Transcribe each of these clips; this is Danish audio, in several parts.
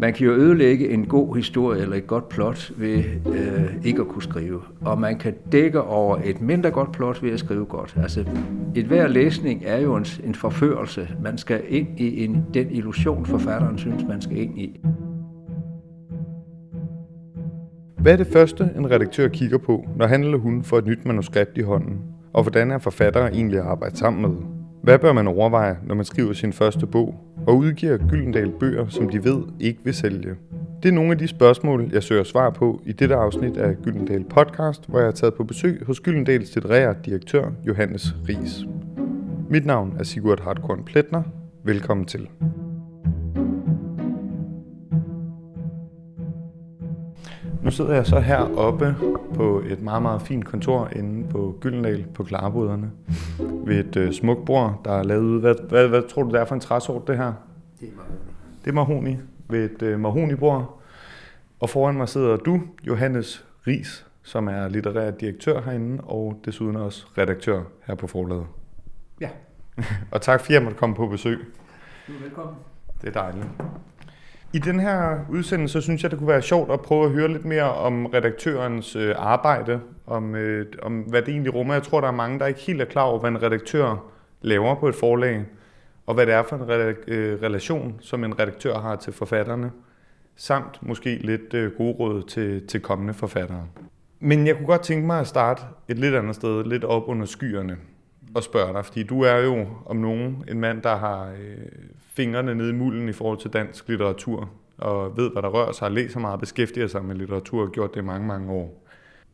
Man kan jo ødelægge en god historie eller et godt plot ved øh, ikke at kunne skrive. Og man kan dække over et mindre godt plot ved at skrive godt. Altså, et hver læsning er jo en, en forførelse. Man skal ind i en, den illusion, forfatteren synes, man skal ind i. Hvad er det første, en redaktør kigger på, når han eller hun får et nyt manuskript i hånden? Og hvordan er forfattere egentlig at arbejde sammen med? Hvad bør man overveje, når man skriver sin første bog, og udgiver Gyldendal bøger, som de ved ikke vil sælge? Det er nogle af de spørgsmål, jeg søger svar på i dette afsnit af Gyldendal Podcast, hvor jeg har taget på besøg hos Gyldendals litterære direktør Johannes Ries. Mit navn er Sigurd Hartkorn Pletner. Velkommen til. Nu sidder jeg så heroppe på et meget, meget fint kontor inde på Gyldendal på Klarboderne ved et øh, smukt bord, der er lavet ud. Hvad, hvad, hvad tror du, det er for en træsort, det her? Det er mahoni. Det er mahoni ved et øh, mahoni-bord. Og foran mig sidder du, Johannes Ries, som er litterær direktør herinde, og desuden også redaktør her på forlaget. Ja. og tak fordi jeg måtte komme på besøg. Du er velkommen. Det er dejligt. I den her udsendelse, så synes jeg, det kunne være sjovt at prøve at høre lidt mere om redaktørens øh, arbejde, om, øh, om hvad det egentlig rummer. Jeg tror, der er mange, der ikke helt er klar over, hvad en redaktør laver på et forlag, og hvad det er for en redak- øh, relation, som en redaktør har til forfatterne, samt måske lidt øh, gode råd til, til kommende forfattere. Men jeg kunne godt tænke mig at starte et lidt andet sted, lidt op under skyerne, og spørge dig, fordi du er jo om nogen en mand, der har øh, fingrene nede i mulden i forhold til dansk litteratur, og ved, hvad der rører sig, og læser meget, beskæftiger sig med litteratur, og gjort det i mange, mange år.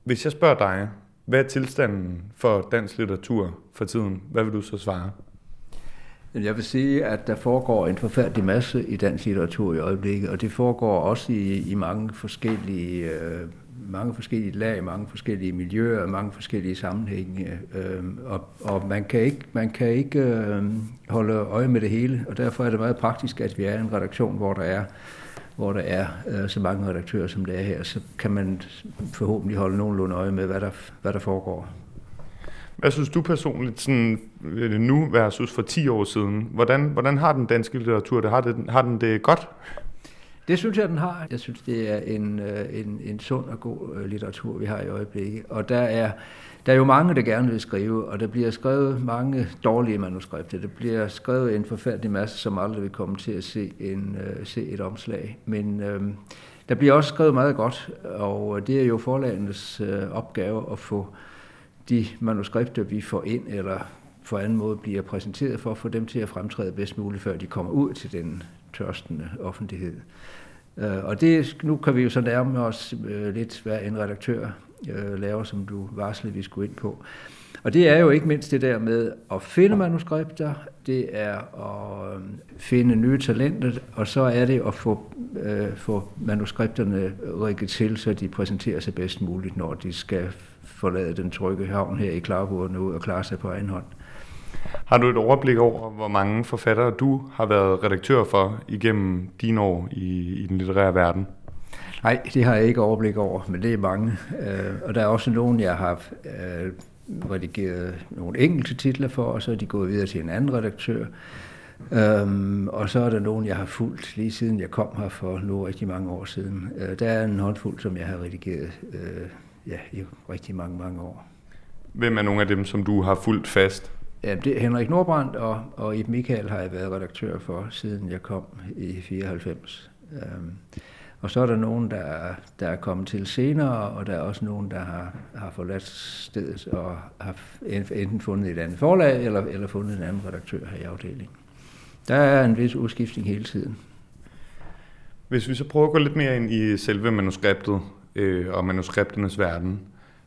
Hvis jeg spørger dig, hvad er tilstanden for dansk litteratur for tiden? Hvad vil du så svare? Jeg vil sige, at der foregår en forfærdelig masse i dansk litteratur i øjeblikket, og det foregår også i, i mange forskellige øh, mange forskellige lag, mange forskellige miljøer, mange forskellige sammenhænge, øh, og, og man kan ikke, man kan ikke øh, holde øje med det hele, og derfor er det meget praktisk, at vi er en redaktion, hvor der er hvor der er øh, så mange redaktører, som der er her, så kan man forhåbentlig holde nogenlunde øje med, hvad der, hvad der foregår. Hvad synes du personligt sådan, øh, nu versus for 10 år siden? Hvordan, hvordan har den danske litteratur det? Har, det, har den det godt? Det synes jeg, den har. Jeg synes, det er en, øh, en, en sund og god øh, litteratur, vi har i øjeblikket. Og der er, der er jo mange, der gerne vil skrive, og der bliver skrevet mange dårlige manuskripter. Der bliver skrevet en forfærdelig masse, som aldrig vil komme til at se, en, øh, se et omslag. Men øhm, der bliver også skrevet meget godt, og det er jo forlagenes øh, opgave at få de manuskripter, vi får ind, eller på anden måde bliver præsenteret for, at få dem til at fremtræde bedst muligt, før de kommer ud til den tørstende offentlighed. Øh, og det, nu kan vi jo så nærme os øh, lidt, hvad en redaktør øh, laver, som du varslede, vi skulle ind på. Og det er jo ikke mindst det der med at finde manuskripter, det er at finde nye talenter, og så er det at få, øh, få manuskripterne rigget til, så de præsenterer sig bedst muligt, når de skal forlade den trygge havn her i Klarburg ud og klare sig på egen hånd. Har du et overblik over, hvor mange forfattere du har været redaktør for igennem dine år i, i den litterære verden? Nej, det har jeg ikke overblik over, men det er mange. Øh, og der er også nogen, jeg har øh, redigeret nogle enkelte titler for, og så er de gået videre til en anden redaktør. Um, og så er der nogen, jeg har fulgt lige siden jeg kom her for nu rigtig mange år siden. Uh, der er en håndfuld, som jeg har redigeret uh, ja, i rigtig mange, mange år. Hvem er nogle af dem, som du har fulgt fast? Ja, det er Henrik Nordbrandt og, og Ip Michael har jeg været redaktør for, siden jeg kom i 94. Um, øhm, og så er der nogen, der, der er kommet til senere, og der er også nogen, der har, har forladt stedet og har enten fundet et andet forlag, eller, eller fundet en anden redaktør her i afdelingen. Der er en vis udskiftning hele tiden. Hvis vi så prøver at gå lidt mere ind i selve manuskriptet øh, og manuskripternes verden,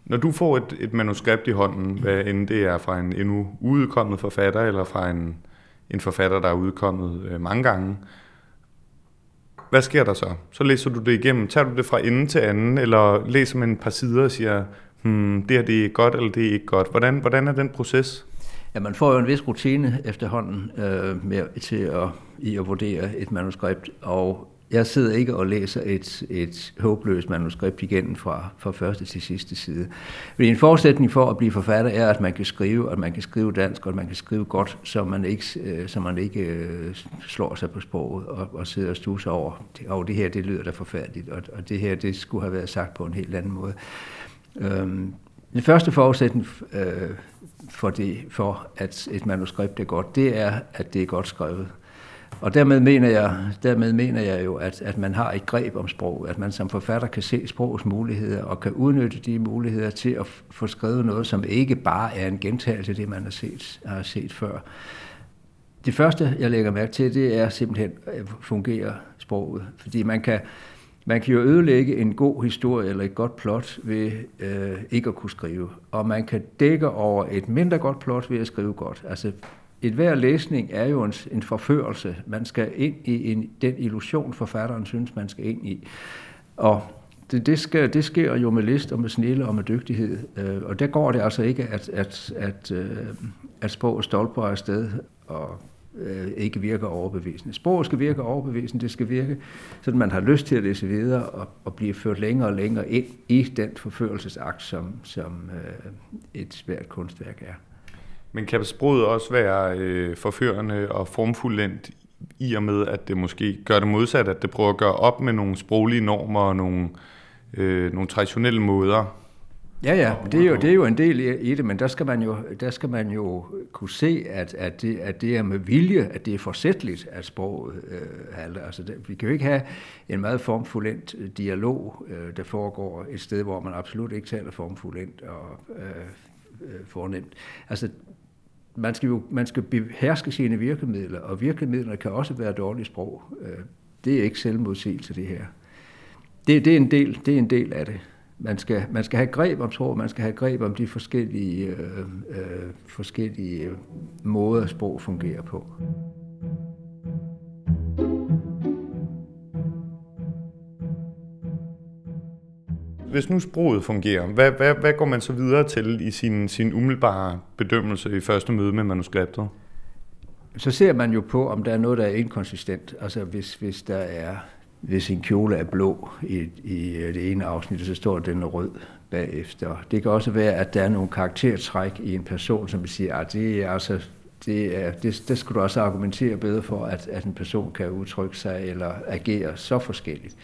når du får et, et manuskript i hånden, hvad end det er fra en endnu udkommet forfatter, eller fra en, en forfatter, der er udkommet øh, mange gange, hvad sker der så? Så læser du det igennem. Tager du det fra ende til anden, eller læser man et par sider og siger, hmm, det her det er godt, eller det er ikke godt. Hvordan, hvordan er den proces? Ja, man får jo en vis rutine efterhånden øh, med, til at, i at vurdere et manuskript, og jeg sidder ikke og læser et, et håbløst manuskript igen fra, fra første til sidste side. Men en forudsætning for at blive forfatter er, at man kan skrive, at man kan skrive dansk, og at man kan skrive godt, så man ikke, øh, så man ikke øh, slår sig på sproget og, og sidder og stusser over, og det her, det lyder da forfærdeligt, og, og det her, det skulle have været sagt på en helt anden måde. Øhm, den første forudsætning øh, for, det, for, at et manuskript er godt, det er, at det er godt skrevet. Og dermed mener jeg, dermed mener jeg jo, at, at man har et greb om sprog, at man som forfatter kan se sprogets muligheder og kan udnytte de muligheder til at få skrevet noget, som ikke bare er en gentagelse af det, man har set, har set før. Det første, jeg lægger mærke til, det er simpelthen, at sproget. Fordi man kan, man kan jo ødelægge en god historie eller et godt plot ved øh, ikke at kunne skrive. Og man kan dække over et mindre godt plot ved at skrive godt. Altså et hver læsning er jo en, en forførelse. Man skal ind i en, den illusion, forfatteren synes, man skal ind i. Og det, det, skal, det sker jo med list og med snille og med dygtighed. Øh, og der går det altså ikke, at, at, at, øh, at sproget stolper afsted og øh, ikke virker overbevisende. Sproget skal virke overbevisende, det skal virke, så man har lyst til at læse videre og, og blive ført længere og længere ind i den forførelsesakt, som, som øh, et svært kunstværk er. Men kan sproget også være øh, forførende og formfuldendt i og med, at det måske gør det modsat, at det prøver at gøre op med nogle sproglige normer og nogle, øh, nogle traditionelle måder? Ja, ja, det er, jo, det er jo en del i det, men der skal man jo, der skal man jo kunne se, at, at, det, at det er med vilje, at det er forsætteligt, at sproget øh, halter. Altså, det, vi kan jo ikke have en meget formfuldendt dialog, øh, der foregår et sted, hvor man absolut ikke taler formfuldendt og øh, øh, fornemt. Altså, man skal jo man skal beherske sine virkemidler, og virkemidlerne kan også være dårligt sprog. Øh, det er ikke selvmodsigelse, det her. Det, det, er en del, det er en del af det. Man skal, man skal have greb om sprog, man skal have greb om de forskellige, øh, øh, forskellige måder, sprog fungerer på. Hvis nu sproget fungerer, hvad, hvad, hvad går man så videre til i sin, sin umiddelbare bedømmelse i første møde med manuskriptet? Så ser man jo på, om der er noget, der er inkonsistent. Altså hvis, hvis der er hvis en kjole er blå i, i det ene afsnit, så står den rød bagefter. Det kan også være, at der er nogle karaktertræk i en person, som siger, at det er altså det, er, det, det skulle du også argumentere bedre for, at, at en person kan udtrykke sig eller agere så forskelligt.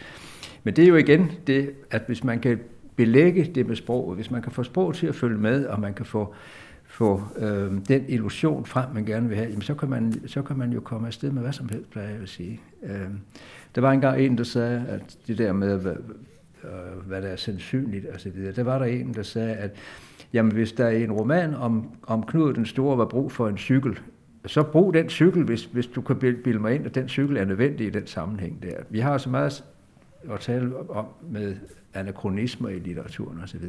Men det er jo igen det, at hvis man kan belægge det med sproget, hvis man kan få sprog til at følge med, og man kan få, få øh, den illusion frem, man gerne vil have, jamen så, kan man, så kan man jo komme afsted med hvad som helst, plejer jeg at sige. Øh, der var engang en, der sagde, at det der med, hvad, øh, hvad der er sandsynligt osv., der var der en, der sagde, at jamen, hvis der er en roman om, om Knud den Store var brug for en cykel, så brug den cykel, hvis, hvis du kan bilde mig ind, at den cykel er nødvendig i den sammenhæng der. Vi har så meget at tale om med anachronismer i litteraturen osv.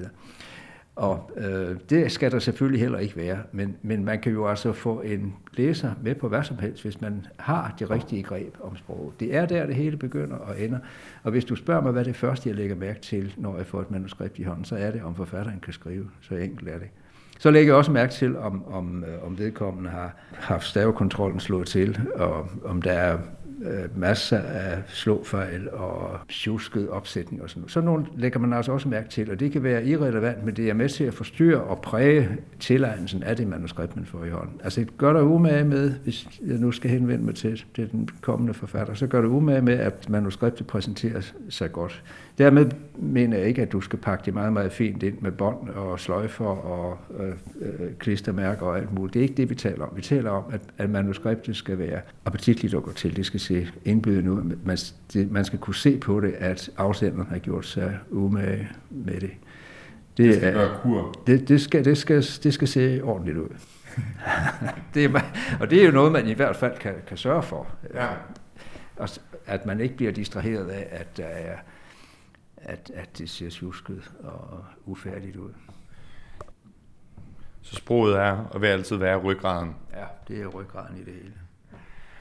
Og øh, det skal der selvfølgelig heller ikke være, men, men man kan jo altså få en læser med på hvad som helst, hvis man har det rigtige greb om sproget. Det er der, det hele begynder og ender. Og hvis du spørger mig, hvad det første, jeg lægger mærke til, når jeg får et manuskript i hånden, så er det, om forfatteren kan skrive. Så enkelt er det. Så lægger jeg også mærke til, om, om, øh, om vedkommende har haft stavekontrollen slået til, og om der er øh, masser af slåfejl og tjusket opsætning og sådan noget. Så nogle lægger man altså også mærke til, og det kan være irrelevant, men det er med til at forstyrre og præge tilegnelsen af det manuskript, man får i hånden. Altså gør dig umage med, hvis jeg nu skal henvende mig til, til den kommende forfatter, så gør dig umage med, at manuskriptet præsenterer sig godt. Dermed mener jeg ikke, at du skal pakke det meget, meget fint ind med bånd og sløjfer og øh, øh, klistermærker og alt muligt. Det er ikke det, vi taler om. Vi taler om, at, at manuskriptet skal være appetitligt at gå til. Det skal se indbydende ud. Man, det, man skal kunne se på det, at afsenderen har gjort sig umage med det. Det, det skal gøre kur. Det, det, skal, det, skal, det skal se ordentligt ud. det er, og det er jo noget, man i hvert fald kan, kan sørge for. Ja. At man ikke bliver distraheret af, at der er at, at det ser tjusket og ufærdigt ud. Så sproget er og vil altid være ryggraden? Ja, det er ryggraden i det hele.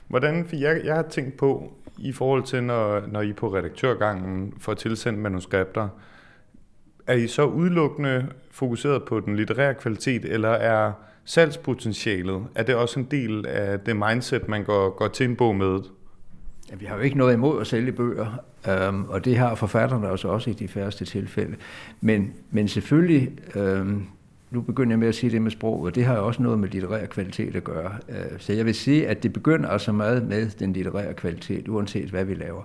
Hvordan, for jeg, jeg har tænkt på, i forhold til, når, når I på redaktørgangen får tilsendt manuskripter, er I så udelukkende fokuseret på den litterære kvalitet, eller er salgspotentialet, er det også en del af det mindset, man går, går til en bog med? Ja, vi har jo ikke noget imod at sælge bøger, øhm, og det har forfatterne også, også i de færreste tilfælde. Men, men selvfølgelig, øhm, nu begynder jeg med at sige det med sprog, og det har jo også noget med litterær kvalitet at gøre. Øh, så jeg vil sige, at det begynder altså meget med den litterære kvalitet, uanset hvad vi laver.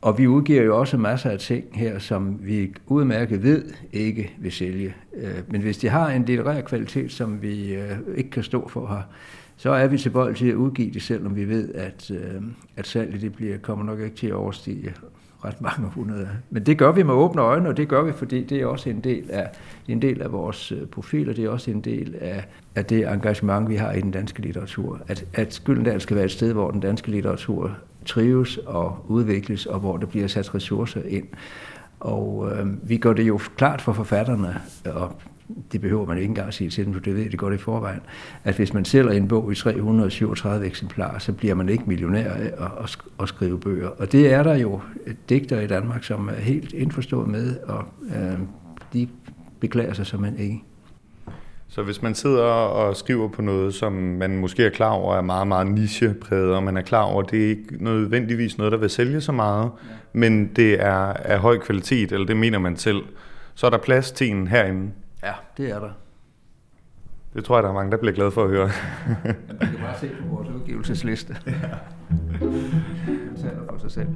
Og vi udgiver jo også masser af ting her, som vi udmærket ved ikke vil sælge. Øh, men hvis de har en litterær kvalitet, som vi øh, ikke kan stå for her, så er vi tilbøjelige til at udgive det, selvom vi ved, at, øh, at salget det bliver, kommer nok ikke til at overstige ret mange hundrede. Men det gør vi med åbne øjne, og det gør vi, fordi det er også en del af, en del af vores øh, profil, og det er også en del af, af det engagement, vi har i den danske litteratur. At, at Gyldendal skal være et sted, hvor den danske litteratur trives og udvikles, og hvor der bliver sat ressourcer ind. Og øh, vi gør det jo klart for forfatterne, og det behøver man ikke engang sige til dem, for det ved de godt i forvejen, at hvis man sælger en bog i 337 eksemplarer, så bliver man ikke millionær af at, at skrive bøger. Og det er der jo digter i Danmark, som er helt indforstået med, og øh, de beklager sig man ikke. Så hvis man sidder og skriver på noget, som man måske er klar over er meget, meget nichepræget, og man er klar over, at det er ikke nødvendigvis noget, der vil sælge så meget, men det er af høj kvalitet, eller det mener man selv, så er der plads til en herinde. Ja, det er der. Det tror jeg, der er mange, der bliver glade for at høre. man kan bare se på vores udgivelsesliste. Ja. For sig selv.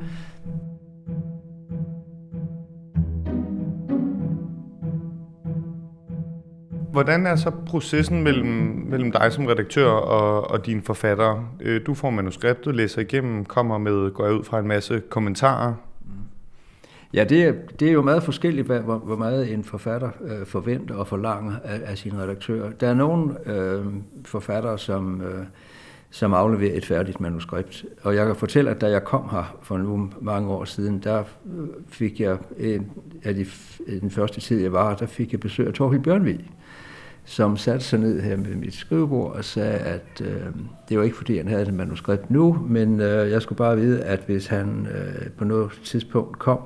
Hvordan er så processen mellem, mellem dig som redaktør og, og dine forfattere? Øh, du får manuskriptet, læser igennem, kommer med, går ud fra en masse kommentarer. Ja, det er, det er jo meget forskelligt, hvor, hvor meget en forfatter øh, forventer og forlanger af, af sin redaktør. Der er nogle øh, forfattere, som, øh, som afleverer et færdigt manuskript. Og jeg kan fortælle, at da jeg kom her for nu mange år siden, der øh, fik jeg en af de, den første tid, jeg var der fik jeg besøg af Torhild Bjørnvig, som satte sig ned her med mit skrivebord og sagde, at øh, det var ikke fordi, han havde et manuskript nu, men øh, jeg skulle bare vide, at hvis han øh, på noget tidspunkt kom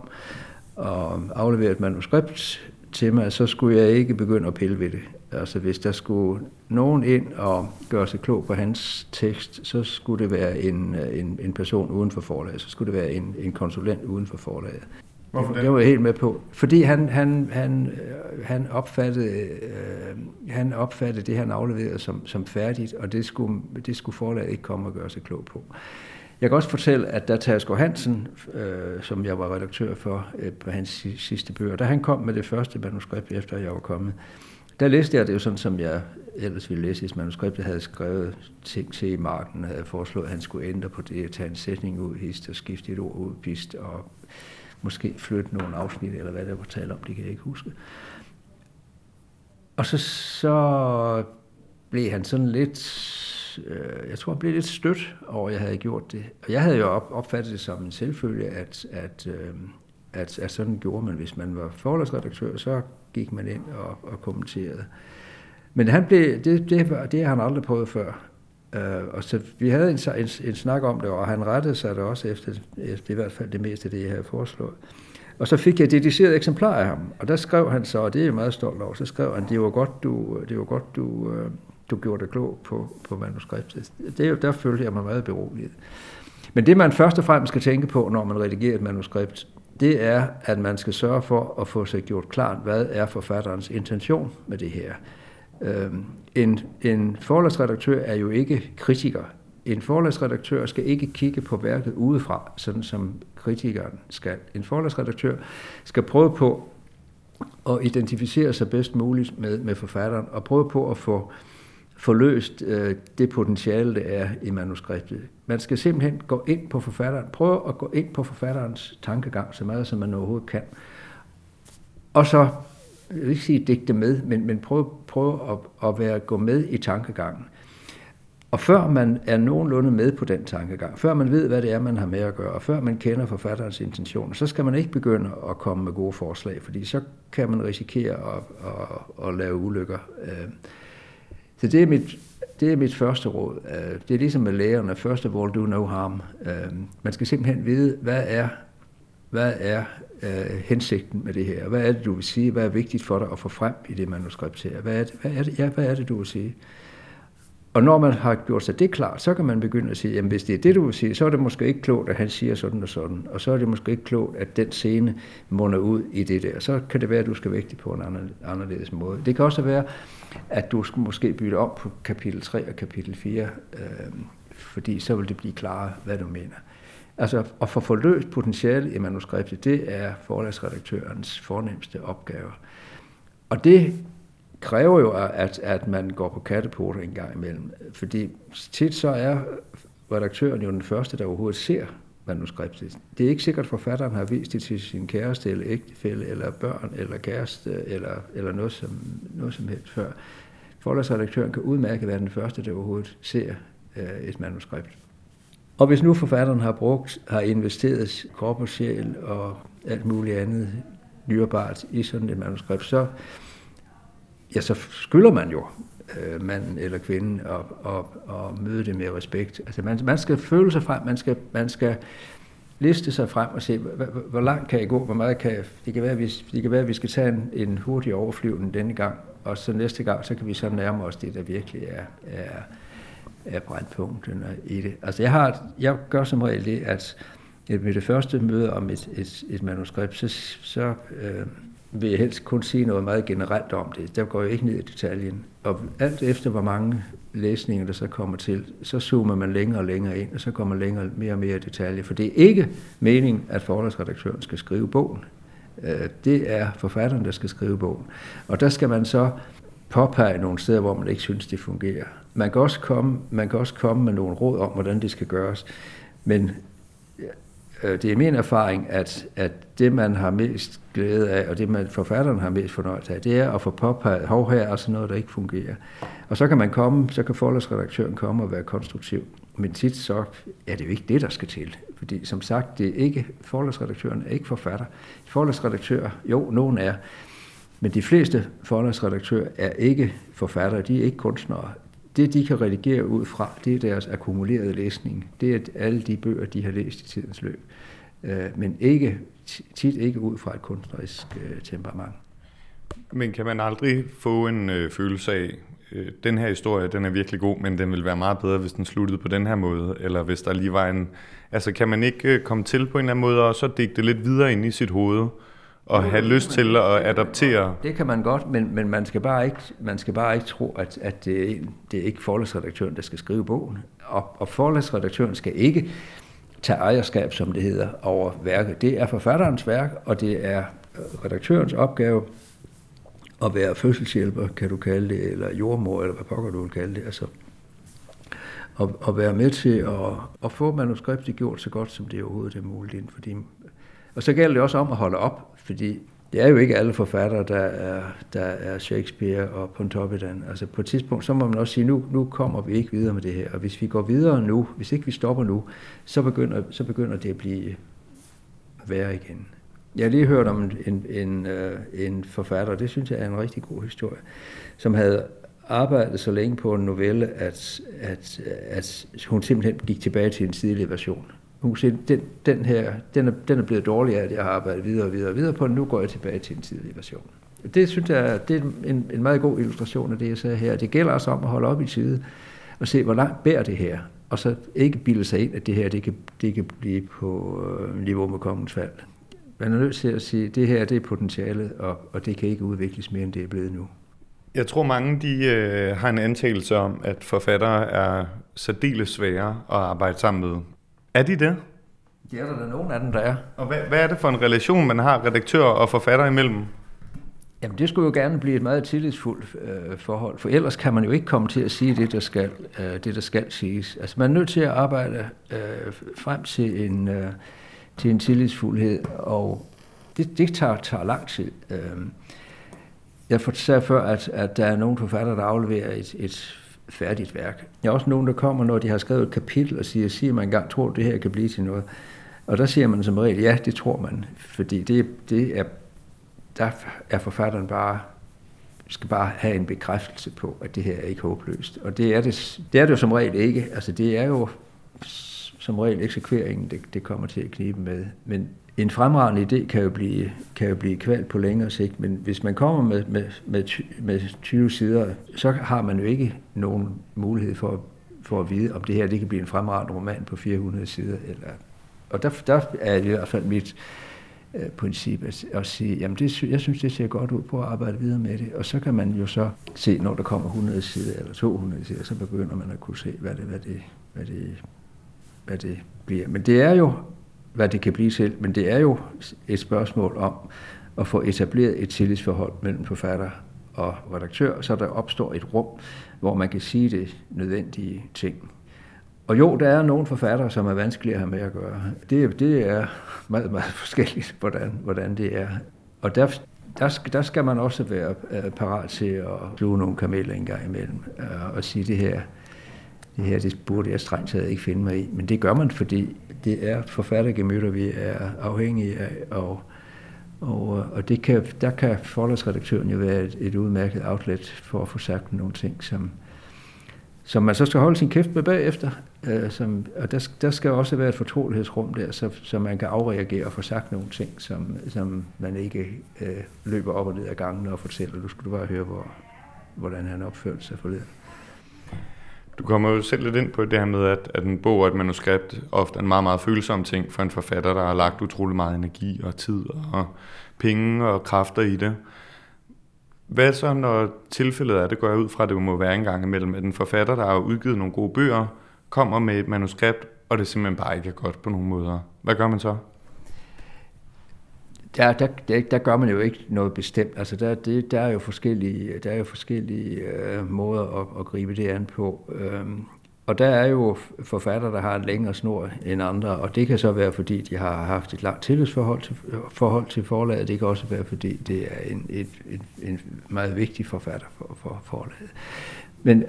og afleverede et manuskript til mig, så skulle jeg ikke begynde at pille ved det. Altså hvis der skulle nogen ind og gøre sig klog på hans tekst, så skulle det være en, øh, en, en person uden for forlaget, så skulle det være en, en konsulent uden for forlaget. Hvorfor det? Det var jeg helt med på. Fordi han, han, han, øh, han, opfattede, øh, han opfattede det, han afleverede som, som færdigt, og det skulle, det skulle forlaget ikke komme og gøre sig klog på. Jeg kan også fortælle, at da Tasko Hansen, øh, som jeg var redaktør for øh, på hans sidste bøger, da han kom med det første manuskript, efter jeg var kommet, der læste jeg det jo sådan, som jeg ellers ville læse i manuskript. Jeg havde skrevet ting til i marken, havde foreslået, at han skulle ændre på det, tage en sætning ud, hist og skifte et ord ud, pist, og måske flytte nogle afsnit, eller hvad der var tale om, det kan jeg ikke huske. Og så, så blev han sådan lidt, øh, jeg tror, han blev lidt stødt over, at jeg havde gjort det. Og jeg havde jo op, opfattet det som en selvfølge, at, at, øh, at, at sådan gjorde man, hvis man var forlagsredaktør, så gik man ind og, og kommenterede. Men han blev, det, det, det har han aldrig prøvet før. Uh, og så vi havde en, en, en snak om det, og han rettede sig det også efter, efter i hvert fald det meste af det, jeg havde foreslået. Og så fik jeg et dediceret eksemplar af ham, og der skrev han så, og det er jeg meget stolt over, så skrev han, det var godt, du, det var godt, du, øh, du gjorde dig klog på, på manuskriptet. Det, der følte jeg mig meget beroliget. Men det, man først og fremmest skal tænke på, når man redigerer et manuskript, det er, at man skal sørge for at få sig gjort klart, hvad er forfatterens intention med det her. Øhm, en, en forlagsredaktør er jo ikke kritiker. En forlagsredaktør skal ikke kigge på værket udefra, sådan som kritikeren skal. En forlagsredaktør skal prøve på at identificere sig bedst muligt med, med forfatteren, og prøve på at få forløst øh, det potentiale, der er i manuskriptet. Man skal simpelthen gå ind på forfatteren, prøve at gå ind på forfatterens tankegang så meget, som man overhovedet kan. Og så jeg vil ikke sige digte med, men, men prøv, prøv at, at være, gå med i tankegangen. Og før man er nogenlunde med på den tankegang, før man ved, hvad det er, man har med at gøre, og før man kender forfatterens intentioner, så skal man ikke begynde at komme med gode forslag, fordi så kan man risikere at, at, at lave ulykker. Øh, så det er mit, det er mit første råd. Øh, det er ligesom med lægerne. First of all, do no harm. Øh, man skal simpelthen vide, hvad er, hvad er øh, hensigten med det her? Hvad er det, du vil sige? Hvad er vigtigt for dig at få frem i det manuskript her? Hvad er det, hvad er det, ja, hvad er det du vil sige? Og når man har gjort sig det klart, så kan man begynde at sige, jamen hvis det er det, du vil sige, så er det måske ikke klogt, at han siger sådan og sådan. Og så er det måske ikke klogt, at den scene munder ud i det der. Så kan det være, at du skal vægte det på en anderledes måde. Det kan også være, at du skal måske bytte om på kapitel 3 og kapitel 4, øh, fordi så vil det blive klarere, hvad du mener. Altså at få forløst potentiale i manuskriptet, det er forlagsredaktørens fornemmeste opgave. Og det kræver jo, at, at man går på kattepoter en gang imellem. Fordi tit så er redaktøren jo den første, der overhovedet ser manuskriptet. Det er ikke sikkert, at forfatteren har vist det til sin kæreste, eller ægtefælle, eller børn, eller kæreste, eller, eller noget, som, noget som helst før. Forlagsredaktøren kan udmærket være den første, der overhovedet ser øh, et manuskript. Og hvis nu forfatteren har brugt, har investeret krop og sjæl og alt muligt andet dyrebart i sådan et manuskript, så, ja, så skylder man jo øh, manden eller kvinden og, og, og møde det med respekt. Altså man, man skal føle sig frem, man skal, man skal liste sig frem og se, hvor, hvor langt kan jeg gå, hvor meget kan jeg, det kan være, vi, det kan være, at vi skal tage en, en hurtig overflyvning denne gang, og så næste gang, så kan vi så nærme os det, der virkelig er, er, er brandpunkterne i det. Altså jeg, har, jeg gør som regel det, at ved det første møde om et, et, et manuskript, så, så øh, vil jeg helst kun sige noget meget generelt om det. Der går jeg ikke ned i detaljen. Og alt efter, hvor mange læsninger der så kommer til, så zoomer man længere og længere ind, og så kommer længere mere og mere i detalje. For det er ikke meningen, at forlagsredaktøren skal skrive bogen. Øh, det er forfatteren, der skal skrive bogen. Og der skal man så påpege nogle steder, hvor man ikke synes, det fungerer. Man kan også komme, man kan også komme med nogle råd om, hvordan det skal gøres. Men Øh, det er min erfaring, at, at det, man har mest glæde af, og det, man forfatteren har mest fornøjelse af, det er at få påpeget, hov, her er sådan noget, der ikke fungerer. Og så kan man komme, så kan forlagsredaktøren komme og være konstruktiv. Men tit så er det jo ikke det, der skal til. Fordi som sagt, det er ikke, forlagsredaktøren er ikke forfatter. Forlagsredaktør, jo, nogen er, men de fleste forlagsredaktører er ikke forfattere, de er ikke kunstnere det, de kan redigere ud fra, det er deres akkumulerede læsning. Det er alle de bøger, de har læst i tidens løb. Øh, men ikke, tit ikke ud fra et kunstnerisk øh, temperament. Men kan man aldrig få en øh, følelse af, øh, den her historie, den er virkelig god, men den ville være meget bedre, hvis den sluttede på den her måde, eller hvis der lige var en... Altså kan man ikke øh, komme til på en eller anden måde, og så digte lidt videre ind i sit hoved, og have lyst til at adaptere. Det kan man godt, men, men man, skal bare ikke, man skal bare ikke tro, at, at det, det er ikke forlagsredaktøren, der skal skrive bogen. Og, og forlagsredaktøren skal ikke tage ejerskab, som det hedder, over værket. Det er forfatterens værk, og det er øh, redaktørens opgave at være fødselshjælper, kan du kalde det, eller jordmor, eller hvad pokker du vil kalde det. Altså, og, og være med til at, at få manuskriptet gjort så godt, som det overhovedet er muligt inden for din. og så gælder det også om at holde op, fordi det er jo ikke alle forfattere, der er, der er Shakespeare og Pontoppidan. Altså på et tidspunkt, så må man også sige, nu, nu kommer vi ikke videre med det her. Og hvis vi går videre nu, hvis ikke vi stopper nu, så begynder, så begynder det at blive værre igen. Jeg har lige hørt om en, en, en, en forfatter, det synes jeg er en rigtig god historie, som havde arbejdet så længe på en novelle, at, at, at hun simpelthen gik tilbage til en tidlig version hun siger, den, den her, den er, den er blevet dårligere, at jeg har arbejdet videre og videre og videre på den. Nu går jeg tilbage til en tidlig version. Det synes jeg, det er en, en meget god illustration af det, jeg sagde her. Det gælder også om at holde op i tide og se, hvor langt bærer det her. Og så ikke bilde sig ind, at det her det kan, det kan blive på øh, niveau med kongens fald. Man er nødt til at sige, at det her det er potentialet, og, og det kan ikke udvikles mere, end det er blevet nu. Jeg tror mange de øh, har en antagelse om, at forfattere er særdeles svære at arbejde sammen med. Er de det? Det er der da nogen af dem, der er. Og hvad, hvad er det for en relation, man har redaktør og forfatter imellem? Jamen det skulle jo gerne blive et meget tillidsfuldt øh, forhold, for ellers kan man jo ikke komme til at sige det, der skal, øh, det, der skal siges. Altså man er nødt til at arbejde øh, frem til en, øh, til en tillidsfuldhed, og det, det tager, tager lang tid. Øh, jeg sagde før, at, at der er nogle forfattere, der afleverer et, et færdigt værk. Jeg er også nogen, der kommer, når de har skrevet et kapitel og siger, siger man engang, tror det her kan blive til noget? Og der siger man som regel, ja, det tror man, fordi det, det er, der er forfatteren bare skal bare have en bekræftelse på, at det her er ikke håbløst. Og det er det, det er det jo som regel ikke. Altså det er jo som regel eksekveringen, det, det kommer til at knibe med. Men en fremragende idé kan jo blive, kan jo blive kvalt på længere sigt, men hvis man kommer med, med, med, med 20 sider, så har man jo ikke nogen mulighed for, for at vide, om det her det kan blive en fremragende roman på 400 sider. Eller, og der, der er i hvert fald mit øh, princip at, at sige, jamen det, jeg synes, det ser godt ud på at arbejde videre med det. Og så kan man jo så se, når der kommer 100 sider eller 200 sider, så begynder man at kunne se, hvad det, hvad det, hvad det, hvad det bliver. Men det er jo hvad det kan blive til, men det er jo et spørgsmål om at få etableret et tillidsforhold mellem forfatter og redaktør, så der opstår et rum, hvor man kan sige det nødvendige ting. Og jo, der er nogle forfattere, som er vanskelige at have med at gøre. Det, det er meget, meget forskelligt, hvordan, hvordan det er. Og der, der, skal, der skal man også være øh, parat til at sluge nogle kameler en gang imellem øh, og sige det her, det her det burde jeg strengt taget ikke finde mig i. Men det gør man, fordi det er forfattergemytter, vi er afhængige af, og, og, øh, og det kan, der kan forlagsredaktøren jo være et, et udmærket outlet for at få sagt nogle ting, som, som man så skal holde sin kæft med bagefter. Øh, som, og der, der skal også være et fortrolighedsrum der, så, så man kan afreagere og få sagt nogle ting, som, som man ikke øh, løber op og ned ad gangen og fortæller. Du skulle bare høre, hvor, hvordan han opførte sig forleden. Du kommer jo selv lidt ind på det her med, at, at en bog og et manuskript ofte er en meget, meget følsom ting for en forfatter, der har lagt utrolig meget energi og tid og penge og kræfter i det. Hvad så, når tilfældet er, det går jeg ud fra, at det må være en gang imellem, at en forfatter, der har udgivet nogle gode bøger, kommer med et manuskript, og det simpelthen bare ikke er godt på nogen måder. Hvad gør man så? Der, der, der, der gør man jo ikke noget bestemt. Altså der, det, der er jo forskellige, der er jo forskellige øh, måder at, at gribe det an på. Øhm, og der er jo forfatter, der har en længere snor end andre, og det kan så være, fordi de har haft et langt tillidsforhold til, forhold til forlaget. Det kan også være, fordi det er en, et, et, en meget vigtig forfatter for, for forlaget. Men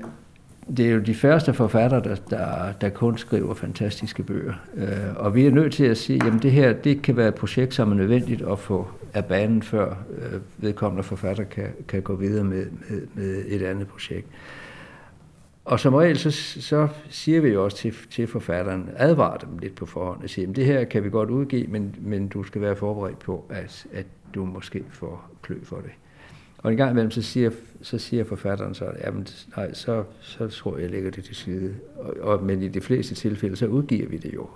det er jo de første forfattere, der, der, der kun skriver fantastiske bøger. Øh, og vi er nødt til at sige, at det her det kan være et projekt, som er nødvendigt at få af banen, før øh, vedkommende forfatter kan, kan gå videre med, med, med et andet projekt. Og som regel, så, så siger vi jo også til, til forfatteren, advarer dem lidt på forhånd og siger, at det her kan vi godt udgive, men, men du skal være forberedt på, at, at du måske får klø for det. Og en gang imellem, så siger, så siger forfatteren så, jamen nej, så, så tror jeg, jeg lægger det til side. Og, og, men i de fleste tilfælde, så udgiver vi det jo.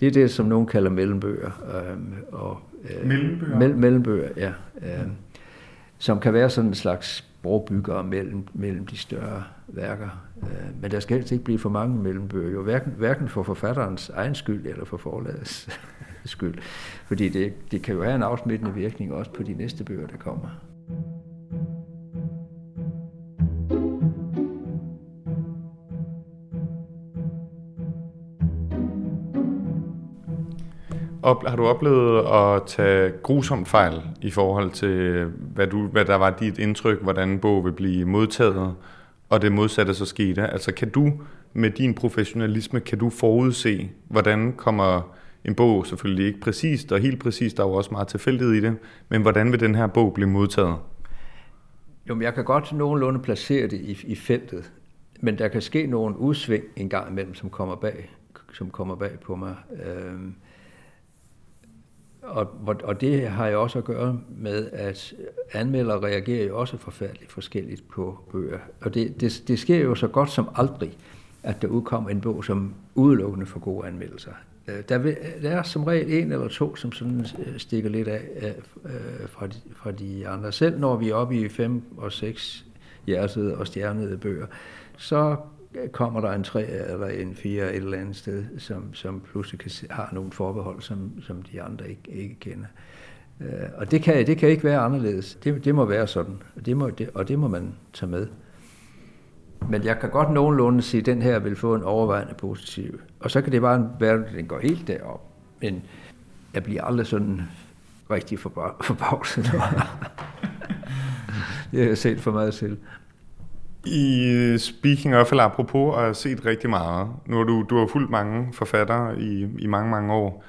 Det er det, som nogen kalder mellembøger. Øhm, og, øh, mellembøger? Mell, mellembøger, ja. Øh, som kan være sådan en slags brobyggere mellem, mellem de større værker. Øh, men der skal helst ikke blive for mange mellembøger, jo hverken, hverken for forfatterens egen skyld eller for forlagets skyld. Fordi det, det kan jo have en afsmittende virkning også på de næste bøger, der kommer. Op, har du oplevet at tage grusomt fejl i forhold til, hvad, du, hvad der var dit indtryk, hvordan en bog vil blive modtaget, og det modsatte så skete? Altså kan du med din professionalisme, kan du forudse, hvordan kommer en bog, selvfølgelig ikke præcist og helt præcist, der er jo også meget tilfældighed i det, men hvordan vil den her bog blive modtaget? Jo, men jeg kan godt nogenlunde placere det i, i feltet, men der kan ske nogle udsving en gang imellem, som kommer bag, som kommer bag på mig. Øhm, og, og det har jo også at gøre med, at anmeldere reagerer jo også forfærdeligt forskelligt på bøger. Og det, det, det sker jo så godt som aldrig, at der udkommer en bog, som udelukkende får gode anmeldelser. Øh, der, vil, der er som regel en eller to, som sådan øh, stikker lidt af, af øh, fra, de, fra de andre. Selv når vi er oppe i fem og seks hjertede og stjernede bøger, så kommer der en tre eller en fire et eller andet sted, som, som pludselig kan, har nogle forbehold, som, som de andre ikke, ikke kender. Øh, og det kan, det kan ikke være anderledes. Det, det må være sådan, og det må, det, og det må man tage med. Men jeg kan godt nogenlunde sige, at den her vil få en overvejende positiv. Og så kan det bare være, at den går helt derop. Men jeg bliver aldrig sådan rigtig forbavset. det har jeg set for meget selv. I Speaking of, eller apropos, har set rigtig meget. Nu har du, du har fulgt mange forfattere i, i mange, mange år.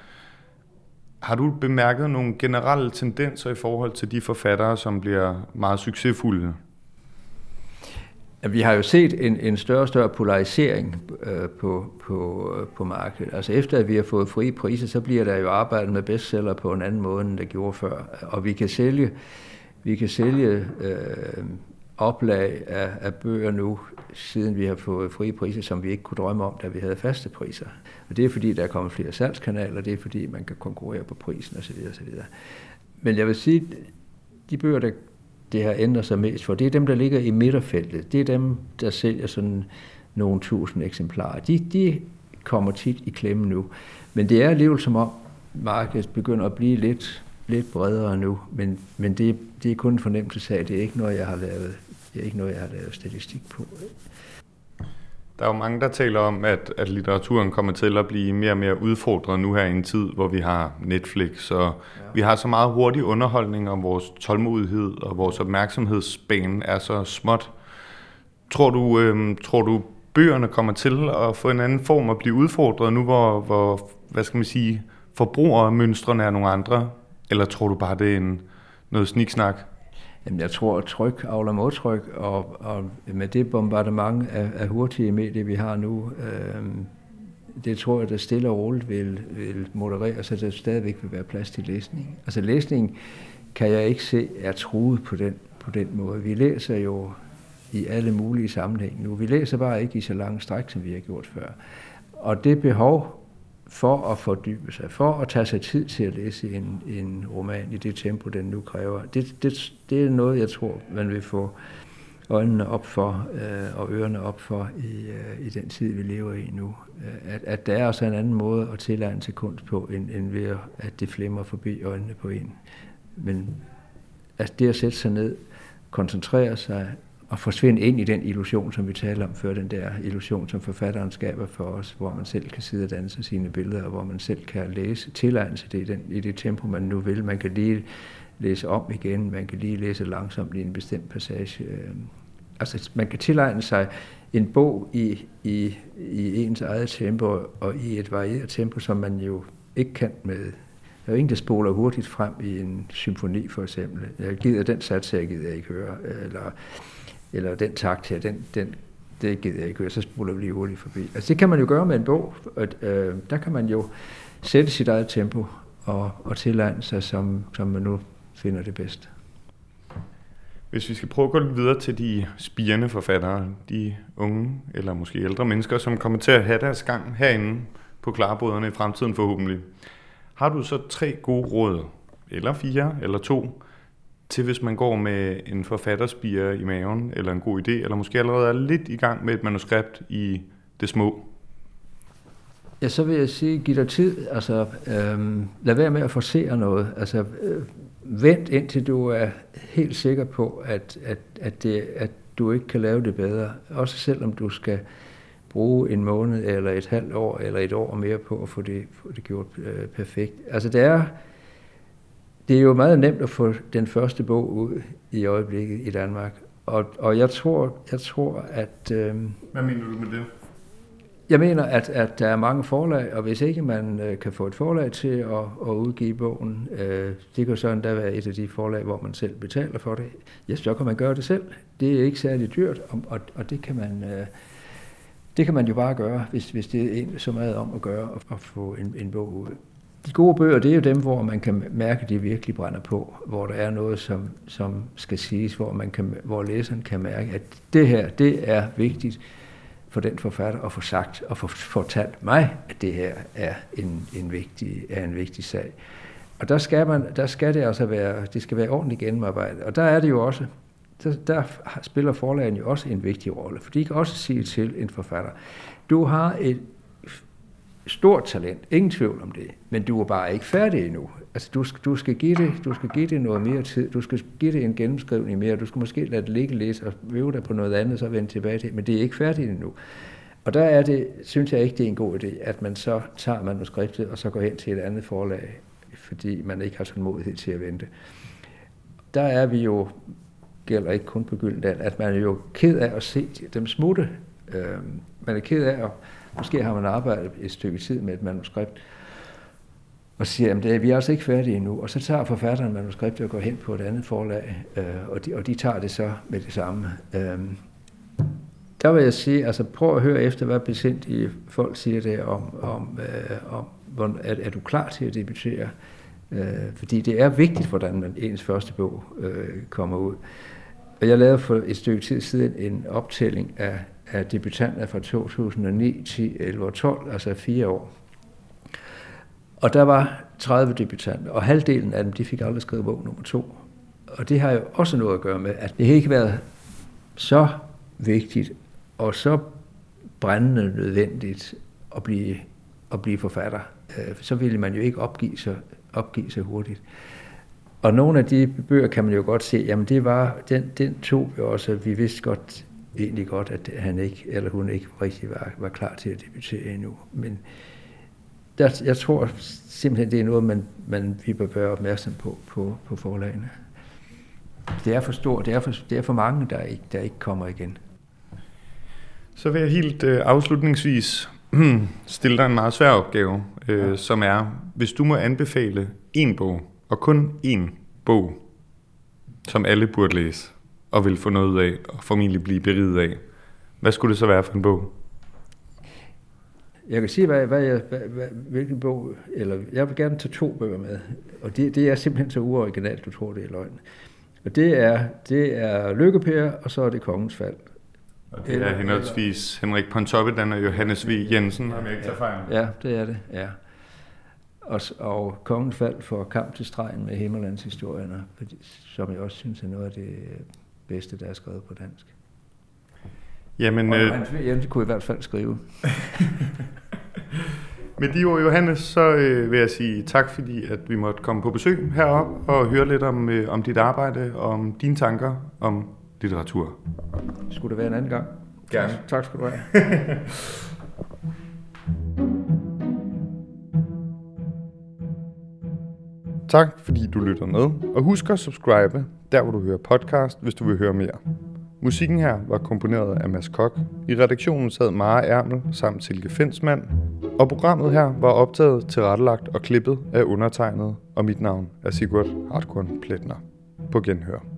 Har du bemærket nogle generelle tendenser i forhold til de forfattere, som bliver meget succesfulde? Vi har jo set en, en større og større polarisering øh, på, på, øh, på markedet. Altså efter at vi har fået frie priser, så bliver der jo arbejdet med bestseller på en anden måde, end der gjorde før. Og vi kan sælge, vi kan sælge øh, oplag af, af bøger nu, siden vi har fået frie priser, som vi ikke kunne drømme om, da vi havde faste priser. Og det er fordi, der er kommet flere salgskanaler, det er fordi, man kan konkurrere på prisen osv. osv. Men jeg vil sige, de bøger, der det har ændret sig mest for, det er dem, der ligger i midterfeltet. Det er dem, der sælger sådan nogle tusind eksemplarer. De, de kommer tit i klemme nu. Men det er alligevel som om, markedet begynder at blive lidt, lidt bredere nu. Men, men det, det er kun en fornemmelse af, det er ikke noget, jeg har lavet, det er ikke noget, jeg har lavet statistik på. Der er jo mange, der taler om, at, at litteraturen kommer til at blive mere og mere udfordret nu her i en tid, hvor vi har Netflix, og ja. vi har så meget hurtig underholdning, og vores tålmodighed og vores opmærksomhedsbane er så småt. Tror du, øh, tror du bøgerne kommer til at få en anden form at blive udfordret nu, hvor, hvor hvad skal man sige, forbrugermønstrene er nogle andre? Eller tror du bare, det er en, noget sniksnak? Jamen, jeg tror, at tryk afler modtryk, og, og med det bombardement af, af hurtige medier, vi har nu, øh, det tror jeg, der stille og roligt vil, vil moderere, så der stadigvæk vil være plads til læsning. Altså læsning kan jeg ikke se er truet på den, på den måde. Vi læser jo i alle mulige sammenhænge nu. Vi læser bare ikke i så lange stræk, som vi har gjort før. Og det behov for at fordybe sig, for at tage sig tid til at læse en, en roman i det tempo, den nu kræver. Det, det, det er noget, jeg tror, man vil få øjnene op for øh, og ørerne op for i, øh, i den tid, vi lever i nu. Øh, at, at der er også en anden måde at tilegne til kunst på, end, end ved at det flimmer forbi øjnene på en. Men at det at sætte sig ned, koncentrere sig, at forsvinde ind i den illusion, som vi taler om før, den der illusion, som forfatteren skaber for os, hvor man selv kan sidde og danse sine billeder, og hvor man selv kan læse, tilegne sig det i, den, i det tempo, man nu vil. Man kan lige læse om igen, man kan lige læse langsomt i en bestemt passage. Øhm, altså, man kan tilegne sig en bog i, i, i ens eget tempo, og i et varieret tempo, som man jo ikke kan med der er jo ingen, der spoler hurtigt frem i en symfoni, for eksempel. Jeg gider den sats, jeg gider ikke høre. Eller eller den takt her, den, den, det gider jeg ikke høre, så spoler vi lige hurtigt forbi. Altså det kan man jo gøre med en bog, at, øh, der kan man jo sætte sit eget tempo og, og tilegne sig, som, som man nu finder det bedst. Hvis vi skal prøve at gå lidt videre til de spirende forfattere, de unge eller måske ældre mennesker, som kommer til at have deres gang herinde på klarboderne i fremtiden forhåbentlig. Har du så tre gode råd, eller fire, eller to, til hvis man går med en forfatterspire i maven, eller en god idé, eller måske allerede er lidt i gang med et manuskript i det små? Ja, så vil jeg sige, giv dig tid. Altså, øhm, lad være med at forsere noget. Altså, øh, vent indtil du er helt sikker på, at, at, at, det, at du ikke kan lave det bedre. Også selvom du skal bruge en måned, eller et halvt år, eller et år mere på at få det, få det gjort øh, perfekt. Altså, det er det er jo meget nemt at få den første bog ud i øjeblikket i Danmark. Og, og jeg tror, jeg tror at... Øh, Hvad mener du med det? Jeg mener, at, at der er mange forlag, og hvis ikke man øh, kan få et forlag til at, at udgive bogen, øh, det kan så endda være et af de forlag, hvor man selv betaler for det, ja, så kan man gøre det selv. Det er ikke særlig dyrt, og, og, og det kan man... Øh, det kan man jo bare gøre, hvis, hvis det er en så meget om at gøre at, at få en, en bog ud de gode bøger, det er jo dem, hvor man kan mærke, at de virkelig brænder på, hvor der er noget, som, som skal siges, hvor, man kan, hvor læseren kan mærke, at det her, det er vigtigt for den forfatter at få sagt og få fortalt mig, at det her er en, en, vigtig, er en vigtig sag. Og der skal, man, der skal det altså være, det skal være ordentligt gennemarbejdet. Og der er det jo også, der, der spiller forlagen jo også en vigtig rolle, for de kan også sige til en forfatter, du har et stort talent, ingen tvivl om det, men du er bare ikke færdig endnu. Altså, du, skal, du, skal give det, du skal give det noget mere tid, du skal give det en gennemskrivning mere, du skal måske lade det ligge lidt og øve dig på noget andet, så vende tilbage til, men det er ikke færdigt endnu. Og der er det, synes jeg ikke, det er en god idé, at man så tager manuskriptet og så går hen til et andet forlag, fordi man ikke har tålmodighed til at vente. Der er vi jo, gælder ikke kun på Gyldendal, at man er jo ked af at se dem smutte. Øh, man er ked af at Måske har man arbejdet et stykke tid med et manuskript, og siger, at vi er altså ikke færdige endnu. Og så tager forfatteren manuskriptet og går hen på et andet forlag, øh, og, de, og de tager det så med det samme. Øh, der vil jeg sige, altså prøv at høre efter, hvad besindige folk siger der om, om, øh, om hvor, er, er du klar til at debutere? Øh, fordi det er vigtigt, hvordan man ens første bog øh, kommer ud. Og jeg lavede for et stykke tid siden en optælling af, er debutanter fra 2009, 10, 11 og 12, altså fire år. Og der var 30 debutanter, og halvdelen af dem, de fik aldrig skrevet bog nummer to. Og det har jo også noget at gøre med, at det har ikke været så vigtigt og så brændende nødvendigt at blive, at blive forfatter. Øh, så ville man jo ikke opgive sig, opgive sig hurtigt. Og nogle af de bøger kan man jo godt se, jamen det var, den, den tog vi også, vi vidste godt, egentlig godt, at han ikke, eller hun ikke rigtig var, var klar til at debutere endnu. Men der, jeg tror simpelthen, det er noget, man, man vi bør være opmærksom på, på, på forlagene. Det er for stort, det er for, det er for mange, der ikke, der ikke kommer igen. Så vil jeg helt øh, afslutningsvis stille dig en meget svær opgave, øh, ja. som er, hvis du må anbefale en bog, og kun én bog, som alle burde læse, og vil få noget ud af, og formentlig blive beriget af, hvad skulle det så være for en bog? Jeg kan sige, hvad, hvad jeg, hvad, hvad, hvilken bog, eller jeg vil gerne tage to bøger med, og det, det er simpelthen så uoriginalt, du tror, det er løgn. Og det er, det er Lykkepær, og så er det Kongens Fald. Og det er henholdsvis Henrik Pontoppidan og Johannes V. Jensen, om jeg ikke tager fejl. Ja, det er det, ja. Og, og Kongens Fald for kamp til stregen med Himmerlandshistorierne, som jeg også synes er noget af det bedste, der er skrevet på dansk. Jamen, og øh. Jensen kunne i hvert fald skrive. Med de ord, Johannes, så øh, vil jeg sige tak, fordi at vi måtte komme på besøg herop og høre lidt om, øh, om dit arbejde og om dine tanker om litteratur. Skulle det være en anden gang? Gerne. Tak skal du have. tak fordi du lytter med, og husk at subscribe der, hvor du hører podcast, hvis du vil høre mere. Musikken her var komponeret af Mads Kok. I redaktionen sad Mara Ærmel samt Silke Finsmann. Og programmet her var optaget, tilrettelagt og klippet af undertegnet, og mit navn er Sigurd Hartkorn Pletner. På genhør.